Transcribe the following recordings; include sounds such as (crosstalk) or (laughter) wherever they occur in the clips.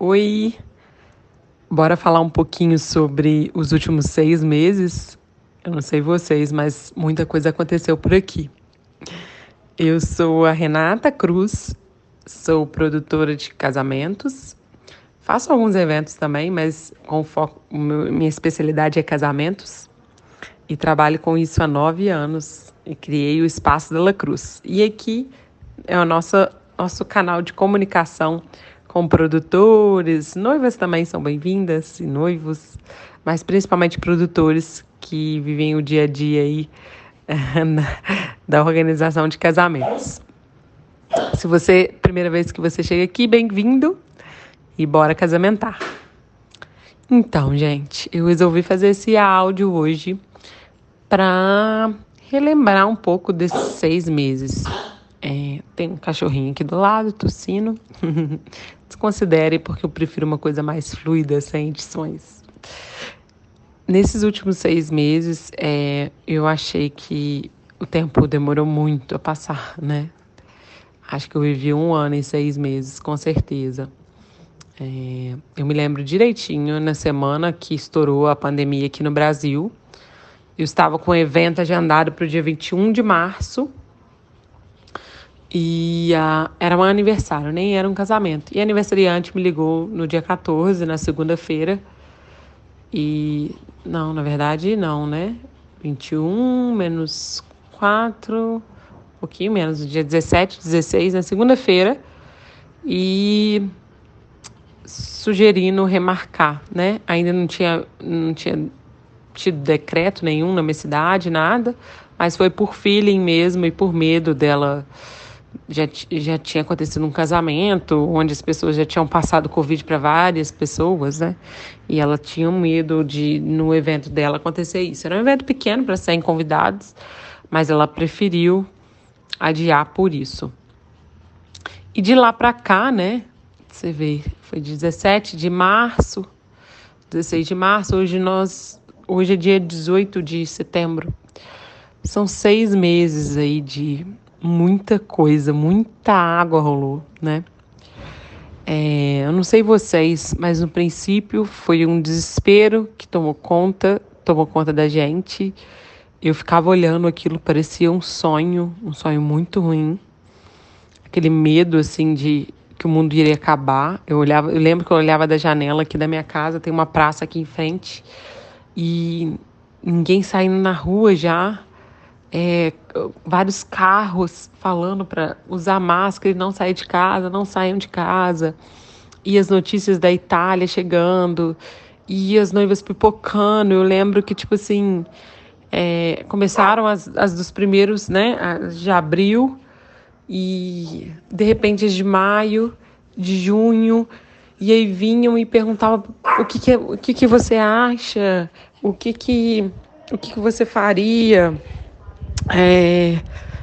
Oi, bora falar um pouquinho sobre os últimos seis meses. Eu não sei vocês, mas muita coisa aconteceu por aqui. Eu sou a Renata Cruz, sou produtora de casamentos. Faço alguns eventos também, mas com foco, minha especialidade é casamentos e trabalho com isso há nove anos e criei o Espaço da La Cruz. E aqui é o nosso, nosso canal de comunicação com produtores, noivas também são bem-vindas e noivos, mas principalmente produtores que vivem o dia a dia aí (laughs) da organização de casamentos. Se você, primeira vez que você chega aqui, bem-vindo e bora casamentar. Então, gente, eu resolvi fazer esse áudio hoje para relembrar um pouco desses seis meses. É, tem um cachorrinho aqui do lado, tossindo. (laughs) Desconsidere, porque eu prefiro uma coisa mais fluida, sem edições. Nesses últimos seis meses, é, eu achei que o tempo demorou muito a passar, né? Acho que eu vivi um ano e seis meses, com certeza. É, eu me lembro direitinho na semana que estourou a pandemia aqui no Brasil. Eu estava com um evento agendado para o dia 21 de março e uh, era um aniversário, nem era um casamento. E a aniversariante me ligou no dia 14, na segunda-feira. E. Não, na verdade, não, né? 21 menos 4, um pouquinho menos, dia 17, 16, na segunda-feira. E sugerindo remarcar, né? Ainda não tinha, não tinha tido decreto nenhum na minha cidade, nada, mas foi por feeling mesmo e por medo dela já, já tinha acontecido um casamento onde as pessoas já tinham passado Covid para várias pessoas, né? E ela tinha medo de, no evento dela, acontecer isso. Era um evento pequeno para 100 convidados, mas ela preferiu adiar por isso. E de lá para cá, né? Você vê, foi 17 de março, 16 de março, hoje nós, hoje é dia 18 de setembro. São seis meses aí de muita coisa, muita água rolou, né? É, eu não sei vocês, mas no princípio foi um desespero que tomou conta, tomou conta da gente. Eu ficava olhando aquilo, parecia um sonho, um sonho muito ruim. Aquele medo assim de que o mundo iria acabar. Eu olhava, eu lembro que eu olhava da janela aqui da minha casa, tem uma praça aqui em frente e ninguém saindo na rua já é, vários carros falando para usar máscara e não sair de casa, não saiam de casa. E as notícias da Itália chegando, e as noivas pipocando. Eu lembro que, tipo assim, é, começaram as, as dos primeiros, né, as de abril, e de repente as de maio, de junho, e aí vinham e perguntavam o que, que, o que, que você acha, o que, que, o que, que você faria é,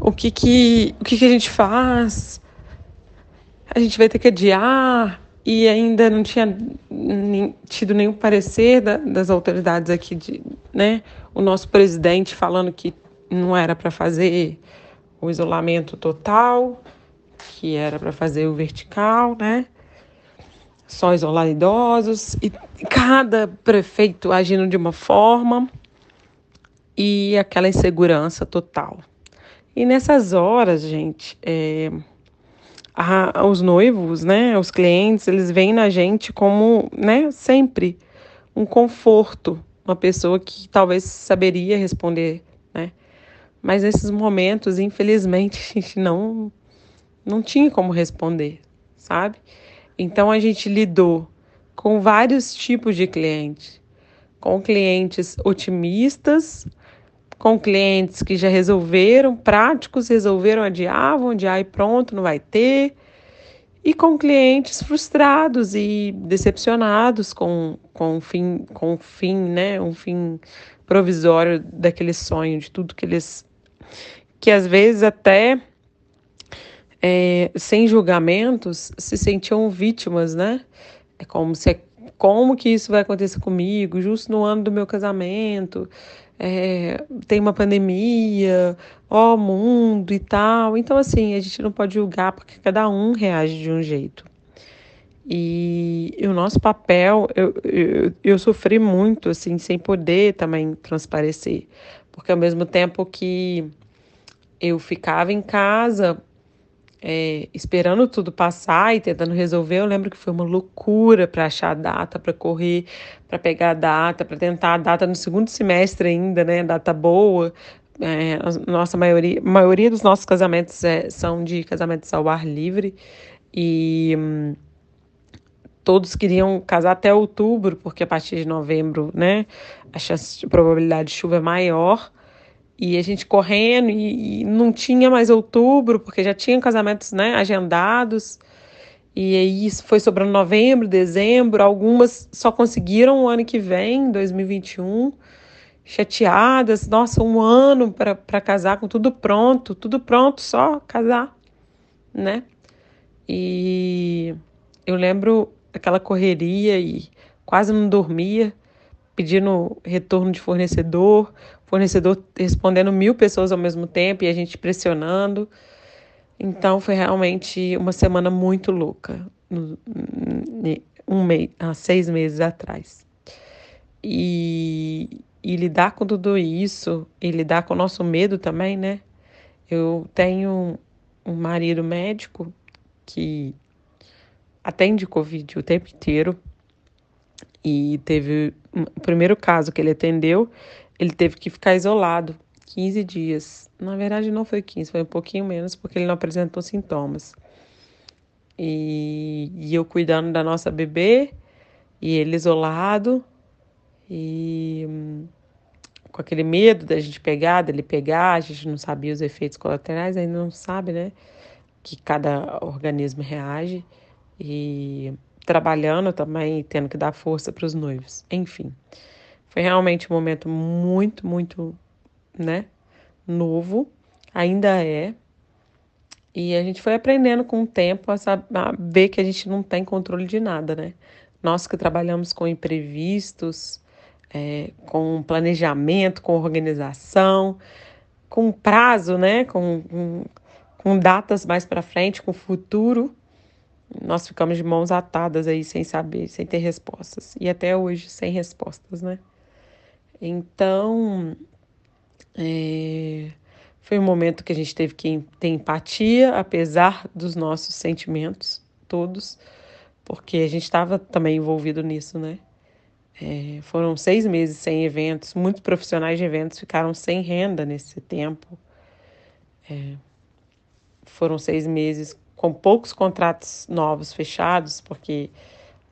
o que que, o que que a gente faz? A gente vai ter que adiar e ainda não tinha nem, tido nenhum parecer da, das autoridades aqui, de, né? O nosso presidente falando que não era para fazer o isolamento total, que era para fazer o vertical, né? Só isolar idosos e cada prefeito agindo de uma forma e aquela insegurança total. E nessas horas, gente, é, a, os noivos, né, os clientes, eles veem na gente como, né, sempre um conforto, uma pessoa que talvez saberia responder, né? Mas nesses momentos, infelizmente, (laughs) a gente não não tinha como responder, sabe? Então a gente lidou com vários tipos de clientes, com clientes otimistas, com clientes que já resolveram, práticos, resolveram adiar, vão adiar e pronto, não vai ter. E com clientes frustrados e decepcionados com, com o fim, com o fim, né? Um fim provisório daquele sonho, de tudo que eles. que às vezes até é, sem julgamentos se sentiam vítimas, né? É como se como que isso vai acontecer comigo, justo no ano do meu casamento é, tem uma pandemia, ó mundo e tal. Então, assim, a gente não pode julgar porque cada um reage de um jeito. E, e o nosso papel, eu, eu, eu sofri muito, assim, sem poder também transparecer, porque ao mesmo tempo que eu ficava em casa é, esperando tudo passar e tentando resolver. Eu lembro que foi uma loucura para achar a data, para correr, para pegar a data, para tentar a data no segundo semestre ainda, né? Data boa. É, a nossa maioria, a maioria dos nossos casamentos é, são de casamentos ao ar livre e hum, todos queriam casar até outubro, porque a partir de novembro, né, a chance de probabilidade de chuva é maior. E a gente correndo e, e, não tinha mais outubro, porque já tinha casamentos né, agendados. E aí foi sobrando novembro, dezembro. Algumas só conseguiram o ano que vem, 2021, chateadas. Nossa, um ano para casar com tudo pronto, tudo pronto, só casar, né? E eu lembro aquela correria e quase não dormia, pedindo retorno de fornecedor, fornecedor respondendo mil pessoas ao mesmo tempo e a gente pressionando. Então foi realmente uma semana muito louca, um mês, há seis meses atrás. E, e lidar com tudo isso, e lidar com o nosso medo também, né? Eu tenho um marido médico que atende Covid o tempo inteiro. E teve o primeiro caso que ele atendeu, ele teve que ficar isolado 15 dias. Na verdade, não foi 15, foi um pouquinho menos, porque ele não apresentou sintomas. E, e eu cuidando da nossa bebê, e ele isolado, e hum, com aquele medo da gente pegar, dele pegar, a gente não sabia os efeitos colaterais, ainda não sabe, né? Que cada organismo reage. E trabalhando também, tendo que dar força para os noivos. Enfim. Foi realmente um momento muito, muito, né, novo, ainda é. E a gente foi aprendendo com o tempo a, saber, a ver que a gente não tem controle de nada, né? Nós que trabalhamos com imprevistos, é, com planejamento, com organização, com prazo, né? Com, com, com datas mais para frente, com futuro, nós ficamos de mãos atadas aí sem saber, sem ter respostas. E até hoje sem respostas, né? Então, é, foi um momento que a gente teve que ter empatia, apesar dos nossos sentimentos todos, porque a gente estava também envolvido nisso, né? É, foram seis meses sem eventos, muitos profissionais de eventos ficaram sem renda nesse tempo. É, foram seis meses com poucos contratos novos fechados, porque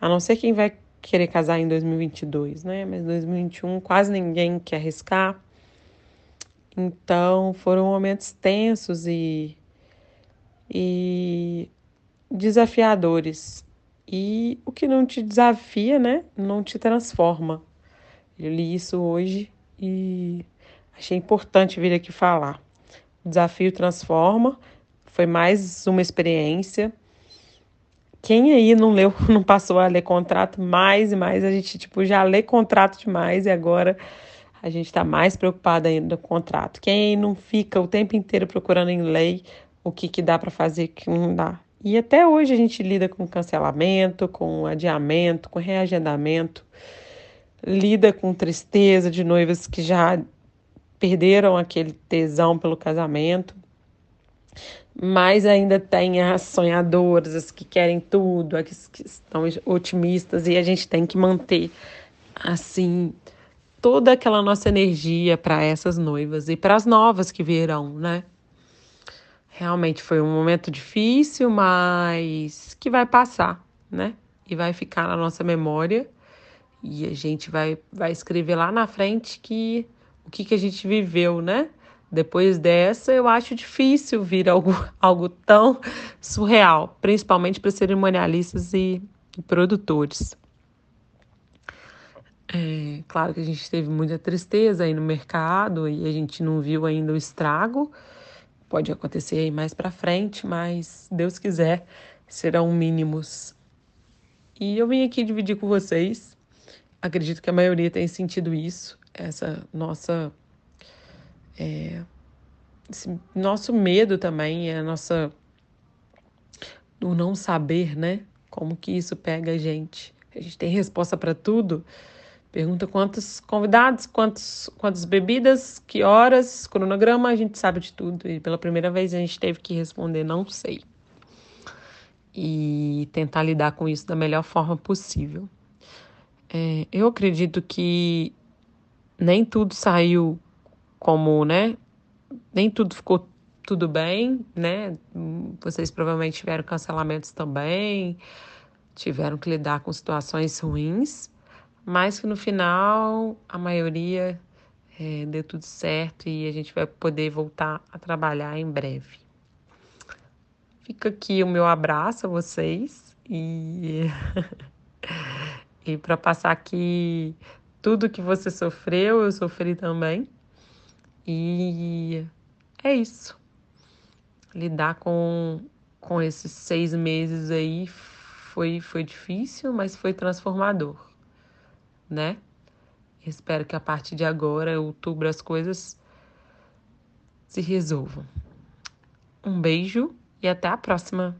a não ser quem vai querer casar em 2022, né? Mas 2021 quase ninguém quer arriscar. Então foram momentos tensos e, e desafiadores. E o que não te desafia, né? Não te transforma. Eu li isso hoje e achei importante vir aqui falar. O desafio transforma. Foi mais uma experiência quem aí não leu, (laughs) não passou a ler contrato mais e mais, a gente tipo já lê contrato demais e agora a gente está mais preocupada ainda com o contrato. Quem não fica o tempo inteiro procurando em lei o que, que dá para fazer, que não dá. E até hoje a gente lida com cancelamento, com adiamento, com reagendamento, lida com tristeza de noivas que já perderam aquele tesão pelo casamento mas ainda tem as sonhadoras, as que querem tudo, as que estão otimistas, e a gente tem que manter, assim, toda aquela nossa energia para essas noivas e para as novas que virão, né? Realmente foi um momento difícil, mas que vai passar, né? E vai ficar na nossa memória. E a gente vai, vai escrever lá na frente que o que, que a gente viveu, né? Depois dessa, eu acho difícil vir algo, (laughs) algo tão surreal, principalmente para cerimonialistas e, e produtores. É, claro que a gente teve muita tristeza aí no mercado e a gente não viu ainda o estrago. Pode acontecer aí mais para frente, mas Deus quiser, serão mínimos. E eu vim aqui dividir com vocês. Acredito que a maioria tem sentido isso, essa nossa é, nosso medo também, é a nossa o não saber, né? Como que isso pega a gente? A gente tem resposta para tudo? Pergunta quantos convidados, quantos, quantas bebidas, que horas, cronograma, a gente sabe de tudo. E pela primeira vez a gente teve que responder não sei. E tentar lidar com isso da melhor forma possível. É, eu acredito que nem tudo saiu como, né? Nem tudo ficou tudo bem, né? Vocês provavelmente tiveram cancelamentos também, tiveram que lidar com situações ruins, mas que no final a maioria é, deu tudo certo e a gente vai poder voltar a trabalhar em breve. Fica aqui o meu abraço a vocês e, (laughs) e para passar aqui tudo que você sofreu, eu sofri também. E é isso lidar com, com esses seis meses aí foi, foi difícil, mas foi transformador, né? Espero que a partir de agora, outubro, as coisas se resolvam. Um beijo e até a próxima!